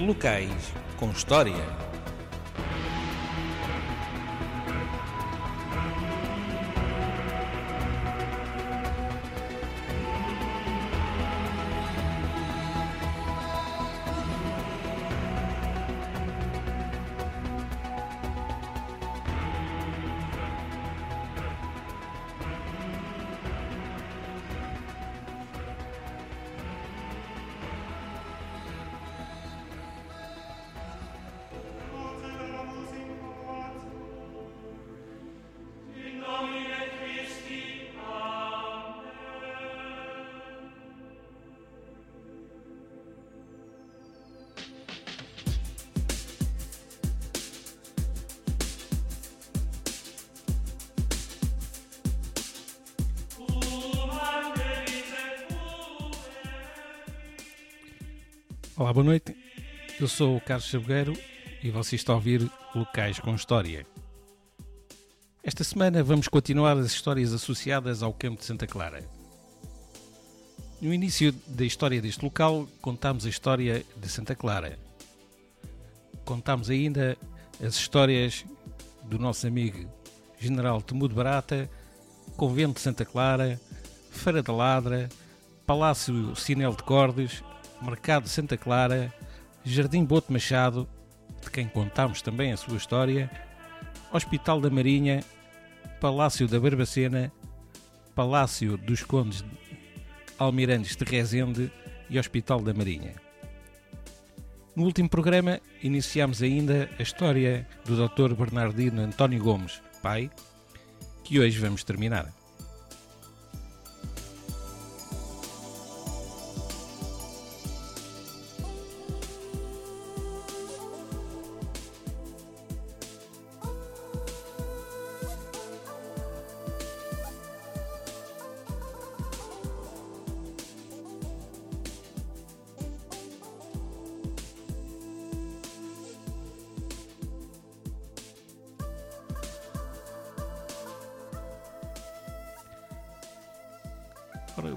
Locais com História. Olá, boa noite. Eu sou o Carlos Chabugueiro e você está a ouvir Locais com História. Esta semana vamos continuar as histórias associadas ao campo de Santa Clara. No início da história deste local, contámos a história de Santa Clara. Contámos ainda as histórias do nosso amigo General Temudo Barata, Convento de Santa Clara, Feira da Ladra, Palácio Sinel de Cordes Mercado Santa Clara, Jardim Boto Machado, de quem contamos também a sua história, Hospital da Marinha, Palácio da Barbacena, Palácio dos Condes Almirantes de Rezende e Hospital da Marinha. No último programa, iniciamos ainda a história do Dr. Bernardino António Gomes, pai, que hoje vamos terminar.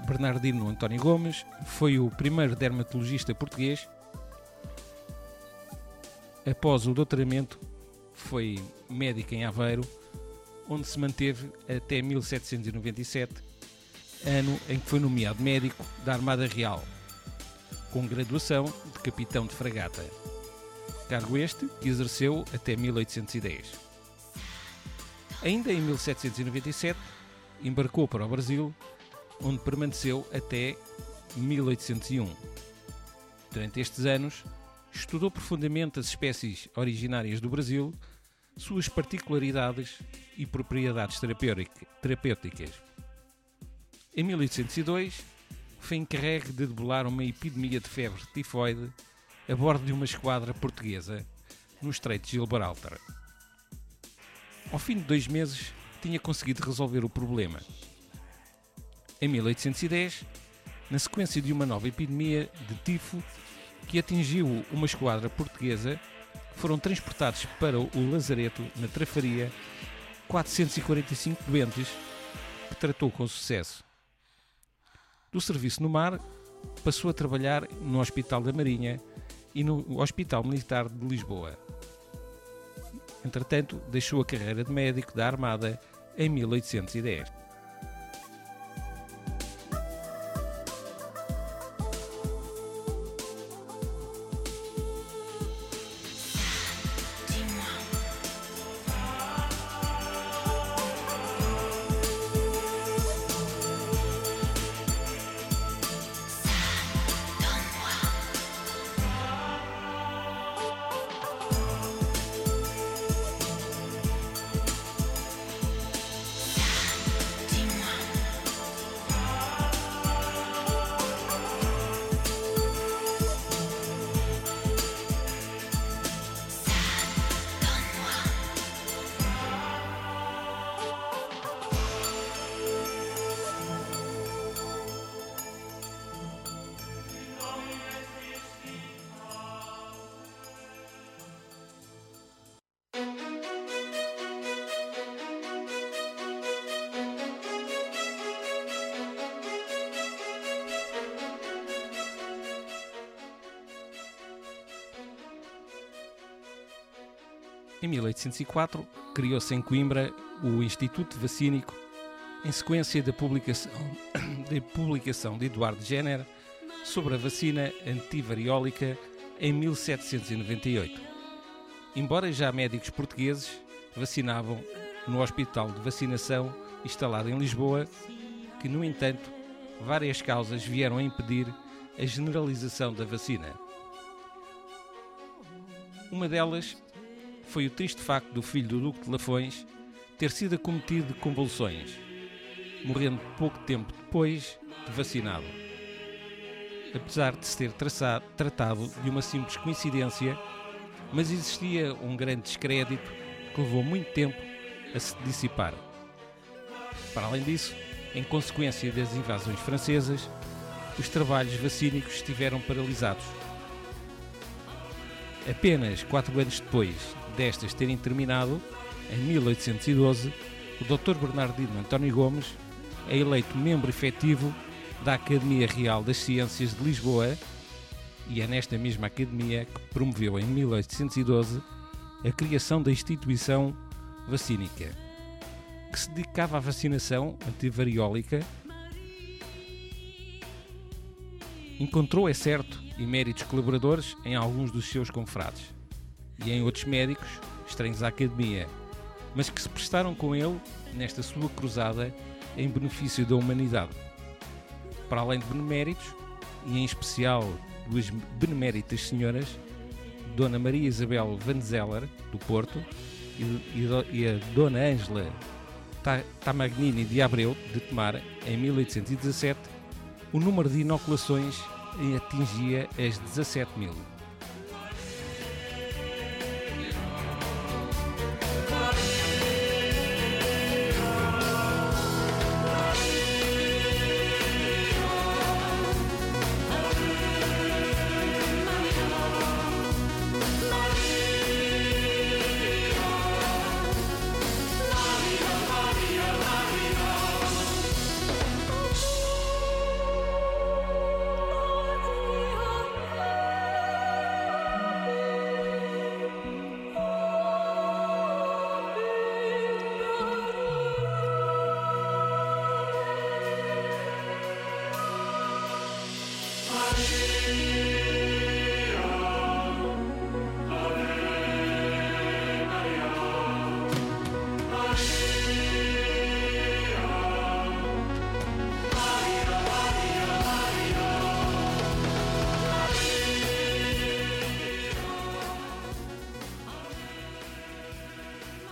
Bernardino António Gomes foi o primeiro dermatologista português. Após o doutoramento, foi médico em Aveiro, onde se manteve até 1797, ano em que foi nomeado médico da Armada Real, com graduação de capitão de fragata. Cargo este que exerceu até 1810. Ainda em 1797, embarcou para o Brasil onde permaneceu até 1801. Durante estes anos, estudou profundamente as espécies originárias do Brasil, suas particularidades e propriedades terapêuticas. Em 1802, foi encarregue de debelar uma epidemia de febre tifoide a bordo de uma esquadra portuguesa no Estreito de Gibraltar. Ao fim de dois meses, tinha conseguido resolver o problema em 1810, na sequência de uma nova epidemia de tifo que atingiu uma esquadra portuguesa, foram transportados para o lazareto na Trafaria 445 doentes que tratou com sucesso. Do serviço no mar, passou a trabalhar no Hospital da Marinha e no Hospital Militar de Lisboa. Entretanto, deixou a carreira de médico da Armada em 1810. Em 1804, criou-se em Coimbra o Instituto Vacínico, em sequência da publicação, da publicação de Eduardo Jenner sobre a vacina antivariólica em 1798. Embora já médicos portugueses vacinavam no Hospital de Vacinação instalado em Lisboa, que, no entanto, várias causas vieram a impedir a generalização da vacina. Uma delas foi o triste facto do filho do Duque de Lafões ter sido acometido de convulsões, morrendo pouco tempo depois de vacinado. Apesar de se ter traçado, tratado de uma simples coincidência, mas existia um grande descrédito que levou muito tempo a se dissipar. Para além disso, em consequência das invasões francesas, os trabalhos vacínicos estiveram paralisados. Apenas quatro anos depois destas terem terminado, em 1812, o Dr. Bernardino António Gomes é eleito membro efetivo da Academia Real das Ciências de Lisboa e é nesta mesma academia que promoveu em 1812 a criação da instituição vacínica, que se dedicava à vacinação antivariólica. Encontrou, é certo, eméritos colaboradores em alguns dos seus confrades e em outros médicos estranhos à academia, mas que se prestaram com ele nesta sua cruzada em benefício da humanidade. Para além de beneméritos, e em especial duas beneméritas senhoras, Dona Maria Isabel Van Zeller, do Porto, e, a Dona Ângela Tamagnini de Abreu, de Tomar, em 1817, o número de inoculações atingia as 17 mil.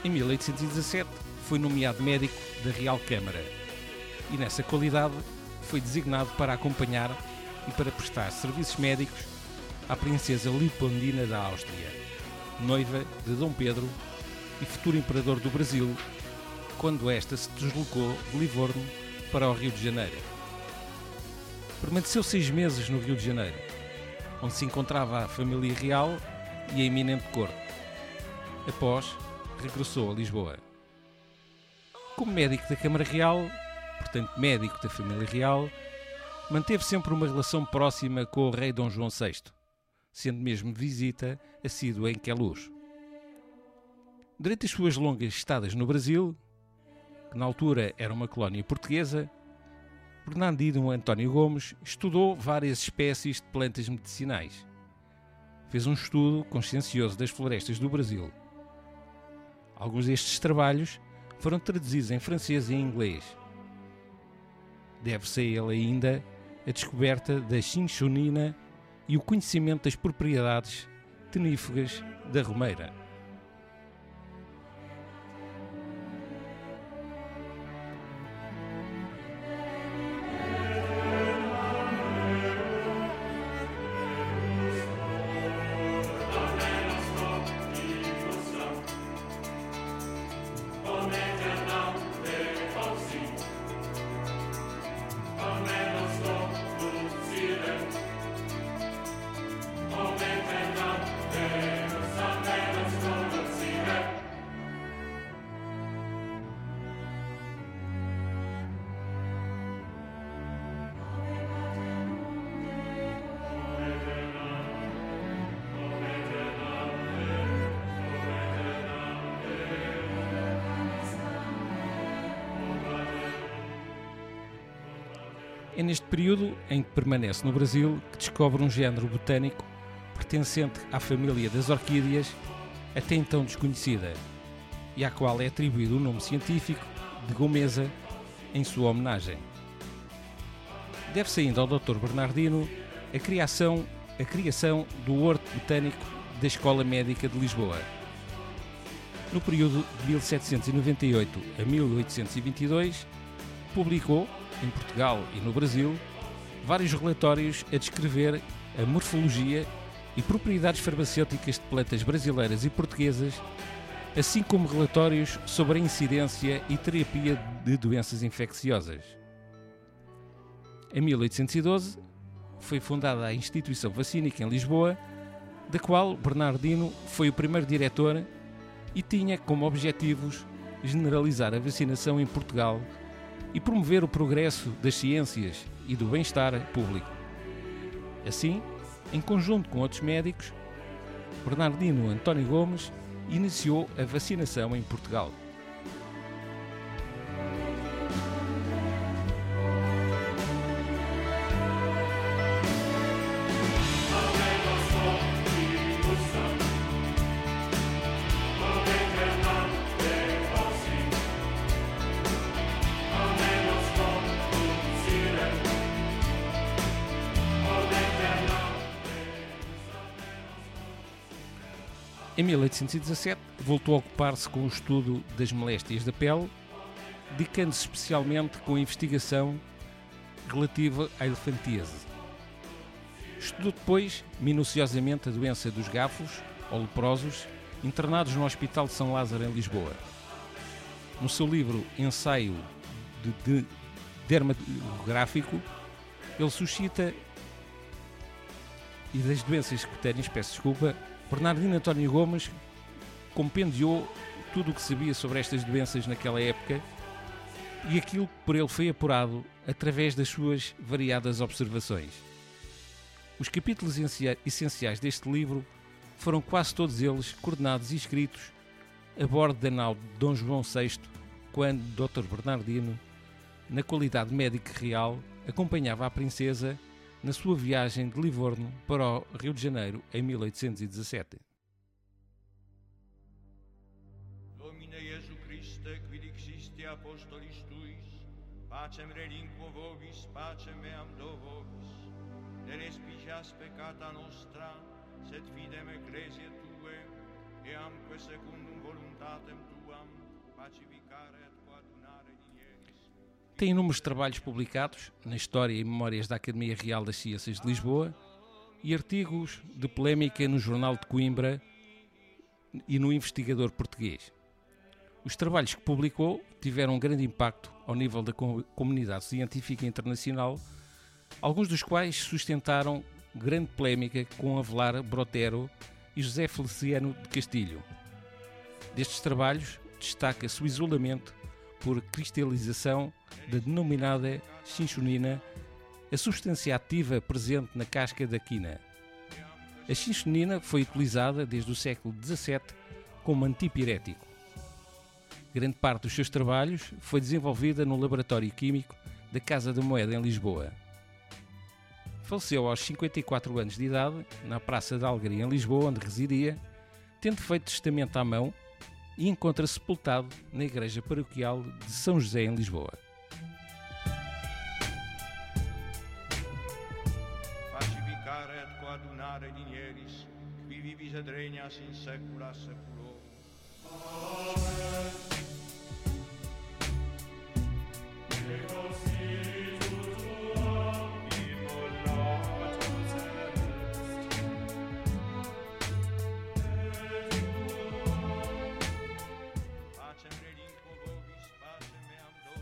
Em 1817 foi nomeado médico da Real Câmara e nessa qualidade foi designado para acompanhar e para prestar serviços médicos à princesa Leopoldina da Áustria, noiva de Dom Pedro e futuro imperador do Brasil, quando esta se deslocou de Livorno para o Rio de Janeiro. Permaneceu seis meses no Rio de Janeiro, onde se encontrava a família real e a eminente corte. Após, regressou a Lisboa. Como médico da Câmara Real, portanto médico da família real, manteve sempre uma relação próxima com o rei Dom João VI, sendo mesmo visita assídua em Queluz. Durante as suas longas estadas no Brasil, que na altura era uma colónia portuguesa, Bernardino António Gomes estudou várias espécies de plantas medicinais. Fez um estudo consciencioso das florestas do Brasil Alguns destes trabalhos foram traduzidos em francês e em inglês. Deve-se a ele ainda a descoberta da chinchonina e o conhecimento das propriedades tenífugas da romeira. É neste período em que permanece no Brasil que descobre um género botânico pertencente à família das orquídeas, até então desconhecida, e à qual é atribuído o nome científico de Gomesa em sua homenagem. Deve-se ainda ao Dr. Bernardino a criação, a criação do Horto Botânico da Escola Médica de Lisboa. No período de 1798 a 1822, publicou, em Portugal e no Brasil, vários relatórios a descrever a morfologia e propriedades farmacêuticas de plantas brasileiras e portuguesas, assim como relatórios sobre a incidência e terapia de doenças infecciosas. Em 1812, foi fundada a Instituição Vacínica em Lisboa, da qual Bernardino foi o primeiro diretor e tinha como objetivos generalizar a vacinação em Portugal e promover o progresso das ciências e do bem-estar público. Assim, em conjunto com outros médicos, Bernardino António Gomes iniciou a vacinação em Portugal. Em 1817, voltou a ocupar-se com o estudo das moléstias da pele, dedicando-se especialmente com a investigação relativa à elefantíase. Estudou depois minuciosamente a doença dos gafos, ou leprosos, internados no Hospital de São Lázaro, em Lisboa. No seu livro Ensaio de, de Dermatográfico, ele suscita e das doenças cutâneas, peço desculpa, Bernardino António Gomes compendiou tudo o que sabia sobre estas doenças naquela época e aquilo que por ele foi apurado através das suas variadas observações. Os capítulos essenciais deste livro foram quase todos eles coordenados e escritos a bordo da nau de Dom João VI, quando Dr. Bernardino, na qualidade médico real, acompanhava a princesa na sua viagem de Livorno para o Rio de Janeiro em 1817. Domine Jesu Christe, quid existi apostolis tuis, pacem relinquo vobis, pacem meam do vobis. Ne respigias peccata nostra, sed fidem ecclesiae tue, e amque secundum voluntatem tuam, pacificare tem inúmeros trabalhos publicados na História e Memórias da Academia Real das Ciências de Lisboa e artigos de polémica no Jornal de Coimbra e no Investigador Português. Os trabalhos que publicou tiveram um grande impacto ao nível da comunidade científica internacional, alguns dos quais sustentaram grande polémica com Avelar Brotero e José Feliciano de Castilho. Destes trabalhos destaca-se o isolamento por cristalização da denominada chinchonina, a substância ativa presente na casca da quina. A chinchonina foi utilizada desde o século XVII como antipirético. Grande parte dos seus trabalhos foi desenvolvida no laboratório químico da Casa da Moeda em Lisboa. Faleceu aos 54 anos de idade na Praça da Alegria em Lisboa, onde residia, tendo feito testamento à mão e encontra-se sepultado na Igreja Paroquial de São José, em Lisboa. Pacificare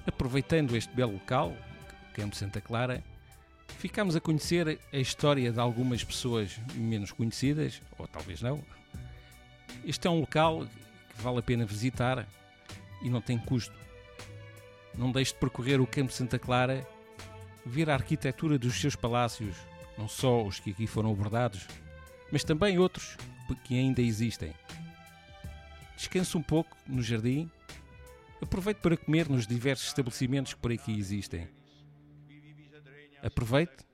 aproveitando este belo local, Campo Santa Clara, ficamos a conhecer a história de algumas pessoas menos conhecidas, ou talvez não. Este é um local que vale a pena visitar e não tem custo. Não deixe de percorrer o Campo Santa Clara, ver a arquitetura dos seus palácios, não só os que aqui foram abordados, mas também outros que ainda existem. Descanse um pouco no jardim Aproveite para comer nos diversos estabelecimentos que por aqui existem. Aproveite,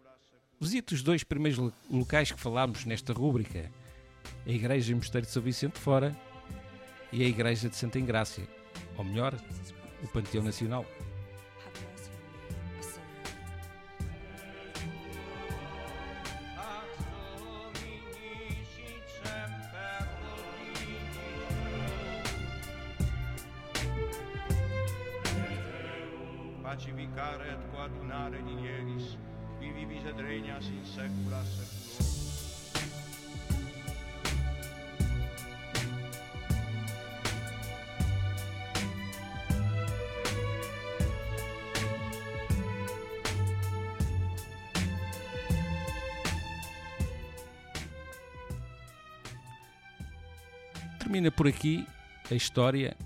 visite os dois primeiros locais que falámos nesta rúbrica: a Igreja Mosteiro de São Vicente de Fora e a Igreja de Santa Ingrácia, ou melhor, o Panteão Nacional. Termina por aqui a história,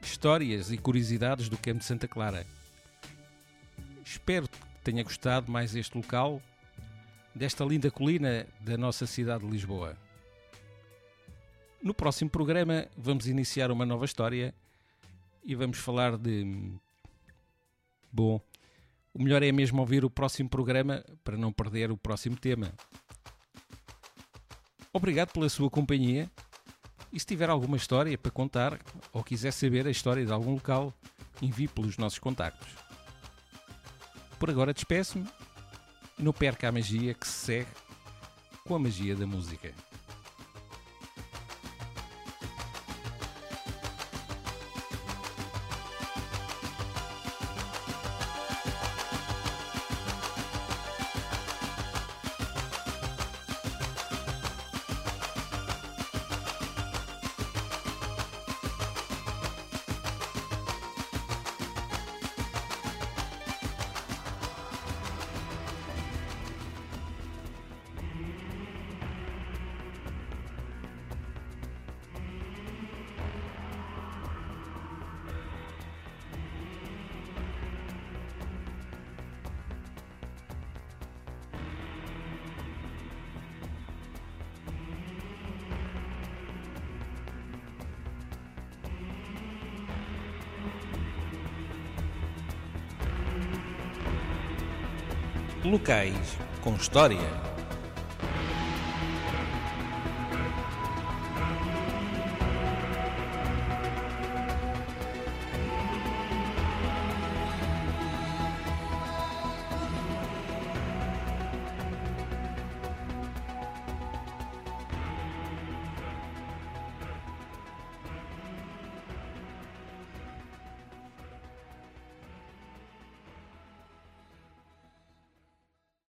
histórias e curiosidades do Campo de Santa Clara. Espero que tenha gostado mais este local, desta linda colina da nossa cidade de Lisboa. No próximo programa vamos iniciar uma nova história e vamos falar de. Bom, o melhor é mesmo ouvir o próximo programa para não perder o próximo tema. Obrigado pela sua companhia e se tiver alguma história para contar ou quiser saber a história de algum local, envie pelos nossos contactos. Por agora despeço-me e não perca a magia que se segue com a magia da música. Locais com história.